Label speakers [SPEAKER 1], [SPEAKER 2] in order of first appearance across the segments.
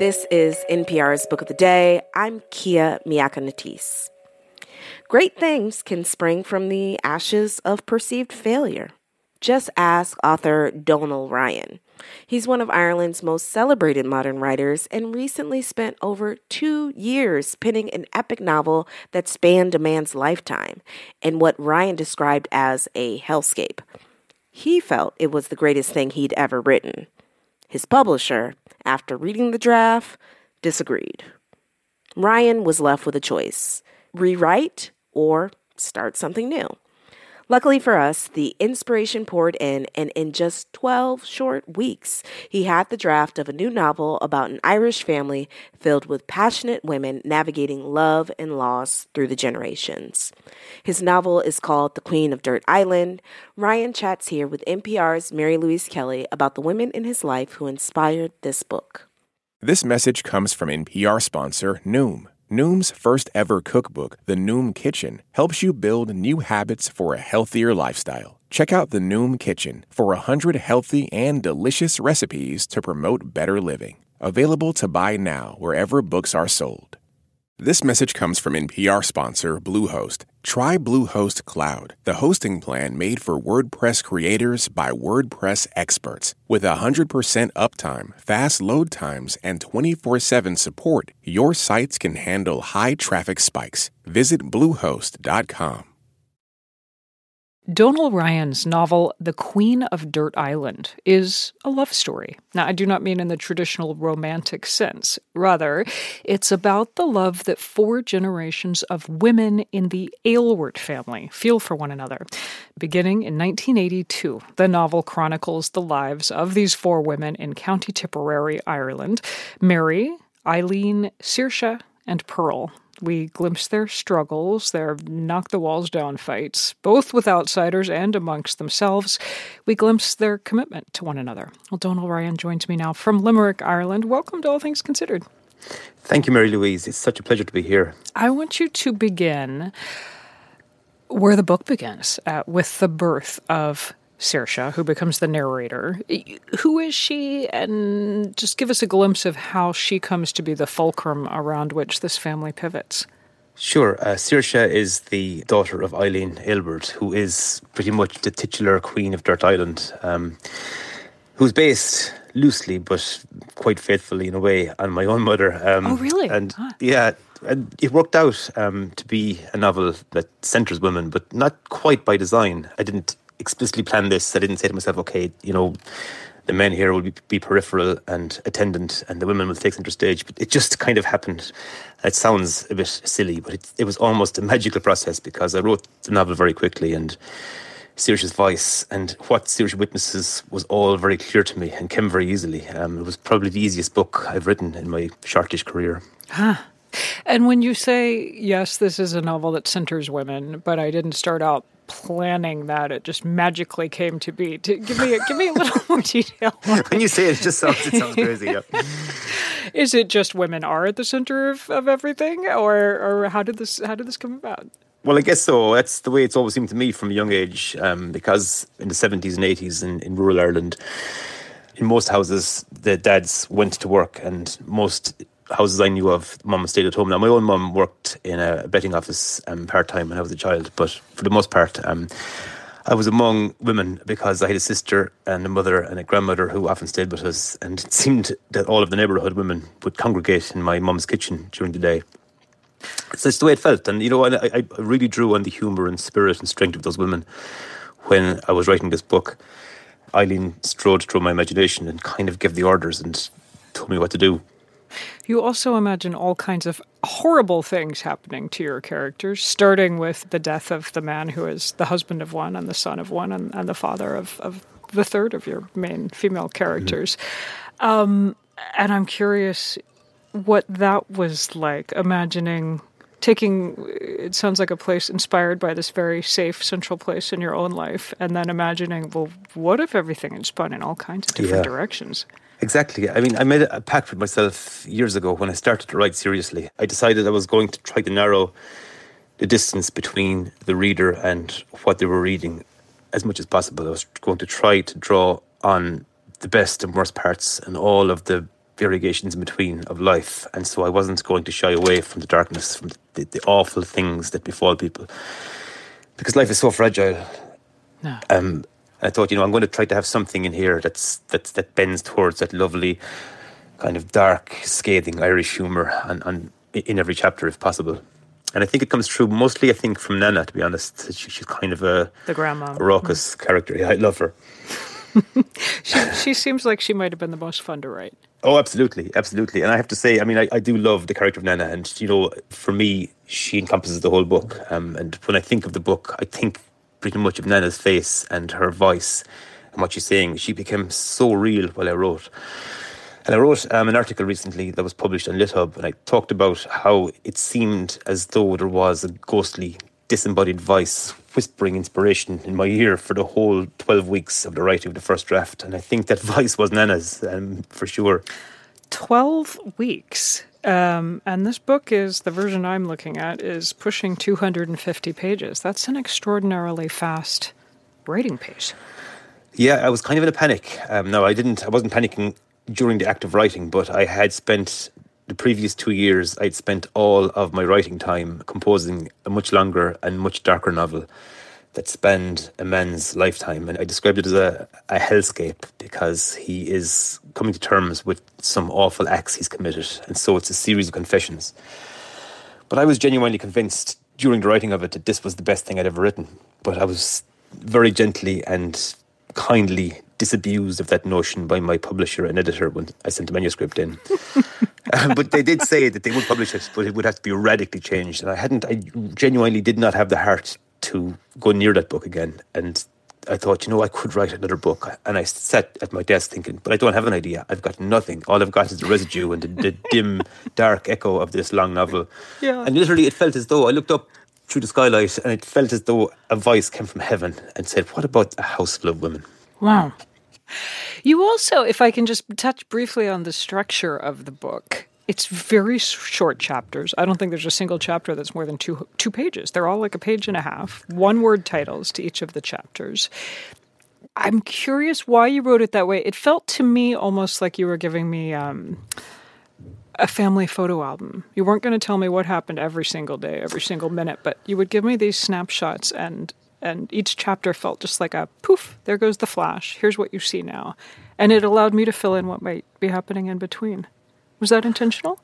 [SPEAKER 1] This is NPR's Book of the Day. I'm Kia Miakka Natisse. Great things can spring from the ashes of perceived failure. Just ask author Donal Ryan. He's one of Ireland's most celebrated modern writers and recently spent over two years penning an epic novel that spanned a man's lifetime in what Ryan described as a hellscape. He felt it was the greatest thing he'd ever written. His publisher, after reading the draft, disagreed. Ryan was left with a choice rewrite or start something new. Luckily for us, the inspiration poured in, and in just 12 short weeks, he had the draft of a new novel about an Irish family filled with passionate women navigating love and loss through the generations. His novel is called The Queen of Dirt Island. Ryan chats here with NPR's Mary Louise Kelly about the women in his life who inspired this book.
[SPEAKER 2] This message comes from NPR sponsor Noom. Noom's first ever cookbook, The Noom Kitchen, helps you build new habits for a healthier lifestyle. Check out The Noom Kitchen for 100 healthy and delicious recipes to promote better living. Available to buy now wherever books are sold. This message comes from NPR sponsor Bluehost. Try Bluehost Cloud, the hosting plan made for WordPress creators by WordPress experts. With 100% uptime, fast load times, and 24 7 support, your sites can handle high traffic spikes. Visit Bluehost.com.
[SPEAKER 3] Donal Ryan's novel, The Queen of Dirt Island, is a love story. Now, I do not mean in the traditional romantic sense. Rather, it's about the love that four generations of women in the Aylward family feel for one another. Beginning in 1982, the novel chronicles the lives of these four women in County Tipperary, Ireland Mary, Eileen, Saoirse, and Pearl. We glimpse their struggles, their knock the walls down fights, both with outsiders and amongst themselves. We glimpse their commitment to one another. Well, Donal Ryan joins me now from Limerick, Ireland. Welcome to All Things Considered.
[SPEAKER 4] Thank you, Mary Louise. It's such a pleasure to be here.
[SPEAKER 3] I want you to begin where the book begins, uh, with the birth of Saoirse, who becomes the narrator. Who is she? And just give us a glimpse of how she comes to be the fulcrum around which this family pivots.
[SPEAKER 4] Sure. Uh, Saoirse is the daughter of Eileen Aylward, who is pretty much the titular queen of Dirt Island, um, who's based loosely but quite faithfully in a way on my own mother.
[SPEAKER 3] Um, oh, really?
[SPEAKER 4] And huh. yeah, and it worked out um, to be a novel that centres women, but not quite by design. I didn't explicitly planned this. I didn't say to myself, okay, you know, the men here will be, be peripheral and attendant, and the women will take center stage. But it just kind of happened. It sounds a bit silly, but it, it was almost a magical process because I wrote the novel very quickly and. Saoirse's voice and what Saoirse witnesses was all very clear to me and came very easily. Um, it was probably the easiest book I've written in my shortish career.
[SPEAKER 3] Huh. And when you say, yes, this is a novel that centers women, but I didn't start out planning that. It just magically came to be. To give me a, give me a little more detail.
[SPEAKER 4] when you say it, it just sounds it sounds crazy.
[SPEAKER 3] Is it just women are at the center of, of everything, or or how did this how did this come about?
[SPEAKER 4] Well, I guess so. That's the way it's always seemed to me from a young age, um, because in the seventies and eighties in, in rural Ireland, in most houses the dads went to work, and most houses I knew of, mum stayed at home. Now, my own mum worked in a betting office um, part time when I was a child, but for the most part, um, I was among women because I had a sister and a mother and a grandmother who often stayed with us, and it seemed that all of the neighbourhood women would congregate in my mum's kitchen during the day. So it's the way it felt, and you know, I, I really drew on the humour and spirit and strength of those women when I was writing this book. Eileen strode through my imagination and kind of gave the orders and told me what to do.
[SPEAKER 3] You also imagine all kinds of horrible things happening to your characters, starting with the death of the man who is the husband of one and the son of one and, and the father of, of the third of your main female characters. Mm-hmm. Um, and I'm curious what that was like, imagining taking it sounds like a place inspired by this very safe central place in your own life and then imagining well what if everything had spun in all kinds of different yeah. directions
[SPEAKER 4] Exactly. I mean, I made a pact with myself years ago when I started to write seriously. I decided I was going to try to narrow the distance between the reader and what they were reading as much as possible. I was going to try to draw on the best and worst parts and all of the variegations in between of life. And so I wasn't going to shy away from the darkness, from the, the awful things that befall people. Because life is so fragile.
[SPEAKER 3] No.
[SPEAKER 4] Um, I thought, you know, I'm going to try to have something in here that's, that's that bends towards that lovely kind of dark, scathing Irish humour and, and in every chapter if possible. And I think it comes through mostly, I think, from Nana, to be honest. She, she's kind of a,
[SPEAKER 3] The grandma.
[SPEAKER 4] a raucous character. Yeah, I love her.
[SPEAKER 3] She, she seems like she might have been the most fun to write.
[SPEAKER 4] Oh, absolutely, absolutely. And I have to say, I mean, I, I do love the character of Nana, and you know, for me, she encompasses the whole book. Um, and when I think of the book, I think pretty much of Nana's face and her voice and what she's saying. She became so real while I wrote. And I wrote um, an article recently that was published on LitHub, and I talked about how it seemed as though there was a ghostly, disembodied voice whispering inspiration in my ear for the whole 12 weeks of the writing of the first draft. And I think that voice was Nana's, um, for sure.
[SPEAKER 3] 12 weeks. Um, and this book is the version I'm looking at is pushing 250 pages. That's an extraordinarily fast writing pace.
[SPEAKER 4] Yeah, I was kind of in a panic. Um, no, I didn't. I wasn't panicking during the act of writing, but I had spent the previous two years. I'd spent all of my writing time composing a much longer and much darker novel that spanned a man's lifetime, and I described it as a, a hellscape because he is coming to terms with some awful acts he's committed, and so it's a series of confessions. But I was genuinely convinced during the writing of it that this was the best thing I'd ever written. But I was very gently and kindly disabused of that notion by my publisher and editor when I sent the manuscript in. Um, but they did say that they would publish it, but it would have to be radically changed. And I hadn't, I genuinely did not have the heart to go near that book again. And I thought, you know, I could write another book. And I sat at my desk thinking, but I don't have an idea. I've got nothing. All I've got is the residue and the, the dim, dark echo of this long novel.
[SPEAKER 3] Yeah.
[SPEAKER 4] And literally, it felt as though I looked up through the skylight and it felt as though a voice came from heaven and said, What about a house full of women?
[SPEAKER 3] Wow. You also, if I can just touch briefly on the structure of the book, it's very short chapters. I don't think there's a single chapter that's more than two two pages. They're all like a page and a half, one word titles to each of the chapters. I'm curious why you wrote it that way. It felt to me almost like you were giving me um, a family photo album. You weren't going to tell me what happened every single day, every single minute, but you would give me these snapshots and and each chapter felt just like a poof, there goes the flash. Here's what you see now. And it allowed me to fill in what might be happening in between. Was that intentional?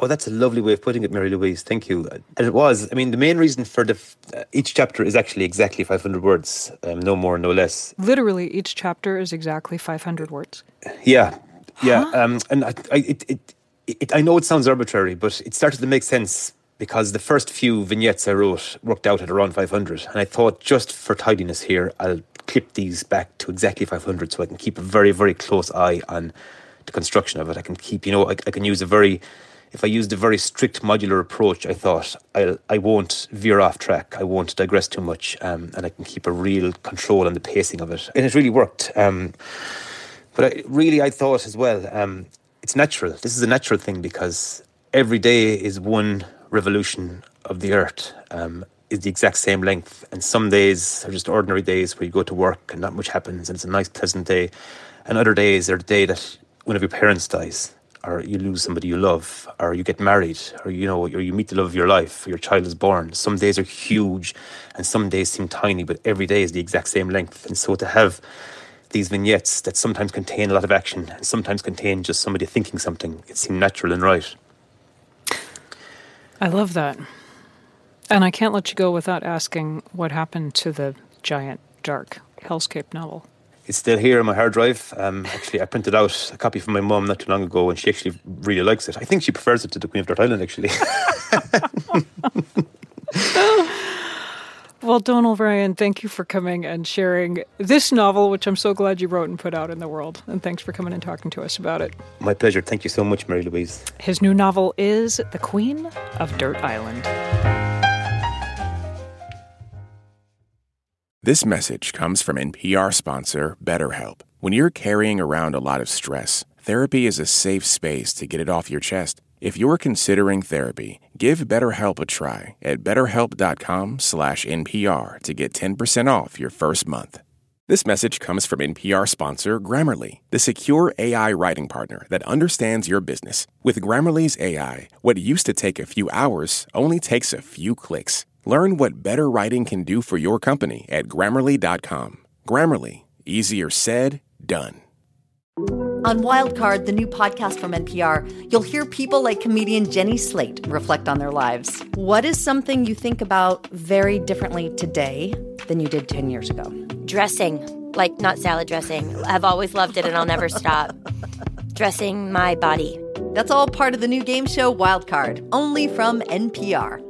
[SPEAKER 4] Oh, that's a lovely way of putting it, Mary Louise. Thank you. And it was. I mean, the main reason for the uh, each chapter is actually exactly 500 words, um, no more, no less.
[SPEAKER 3] Literally, each chapter is exactly 500 words.
[SPEAKER 4] Yeah, yeah. Um, and I, I, it, it, it, I know it sounds arbitrary, but it started to make sense because the first few vignettes I wrote worked out at around 500, and I thought just for tidiness here, I'll clip these back to exactly 500 so I can keep a very, very close eye on the construction of it. I can keep, you know, I, I can use a very if I used a very strict modular approach, I thought I'll, I won't veer off track. I won't digress too much, um, and I can keep a real control on the pacing of it. And it really worked. Um, but I, really, I thought as well, um, it's natural. This is a natural thing because every day is one revolution of the earth. Um, is the exact same length, and some days are just ordinary days where you go to work and not much happens, and it's a nice, pleasant day. And other days are the day that one of your parents dies, or you lose somebody you love, or you get married, or you know, or you meet the love of your life, or your child is born. Some days are huge, and some days seem tiny, but every day is the exact same length. And so to have these vignettes that sometimes contain a lot of action and sometimes contain just somebody thinking something, it seemed natural and right.
[SPEAKER 3] I love that. And I can't let you go without asking what happened to the giant, dark hellscape novel.
[SPEAKER 4] It's still here on my hard drive. Um, actually, I printed out a copy from my mum not too long ago, and she actually really likes it. I think she prefers it to the Queen of Dirt Island, actually.
[SPEAKER 3] Well, Donal Ryan, thank you for coming and sharing this novel, which I'm so glad you wrote and put out in the world. And thanks for coming and talking to us about it.
[SPEAKER 4] my pleasure. Thank you so much, Mary Louise.
[SPEAKER 3] His new novel is The Queen of Dirt Island.
[SPEAKER 2] This message comes from NPR sponsor BetterHelp. When you're carrying around a lot of stress, therapy is a safe space to get it off your chest. If you're considering therapy, give BetterHelp a try at betterhelp.com/npr to get 10% off your first month. This message comes from NPR sponsor Grammarly, the secure AI writing partner that understands your business. With Grammarly's AI, what used to take a few hours only takes a few clicks. Learn what better writing can do for your company at grammarly.com. Grammarly, easier said, done.
[SPEAKER 5] On Wildcard, the new podcast from NPR, you'll hear people like comedian Jenny Slate reflect on their lives. What is something you think about very differently today than you did 10 years ago?
[SPEAKER 6] Dressing, like not salad dressing. I've always loved it and I'll never stop. Dressing my body.
[SPEAKER 5] That's all part of the new game show Wildcard, only from NPR.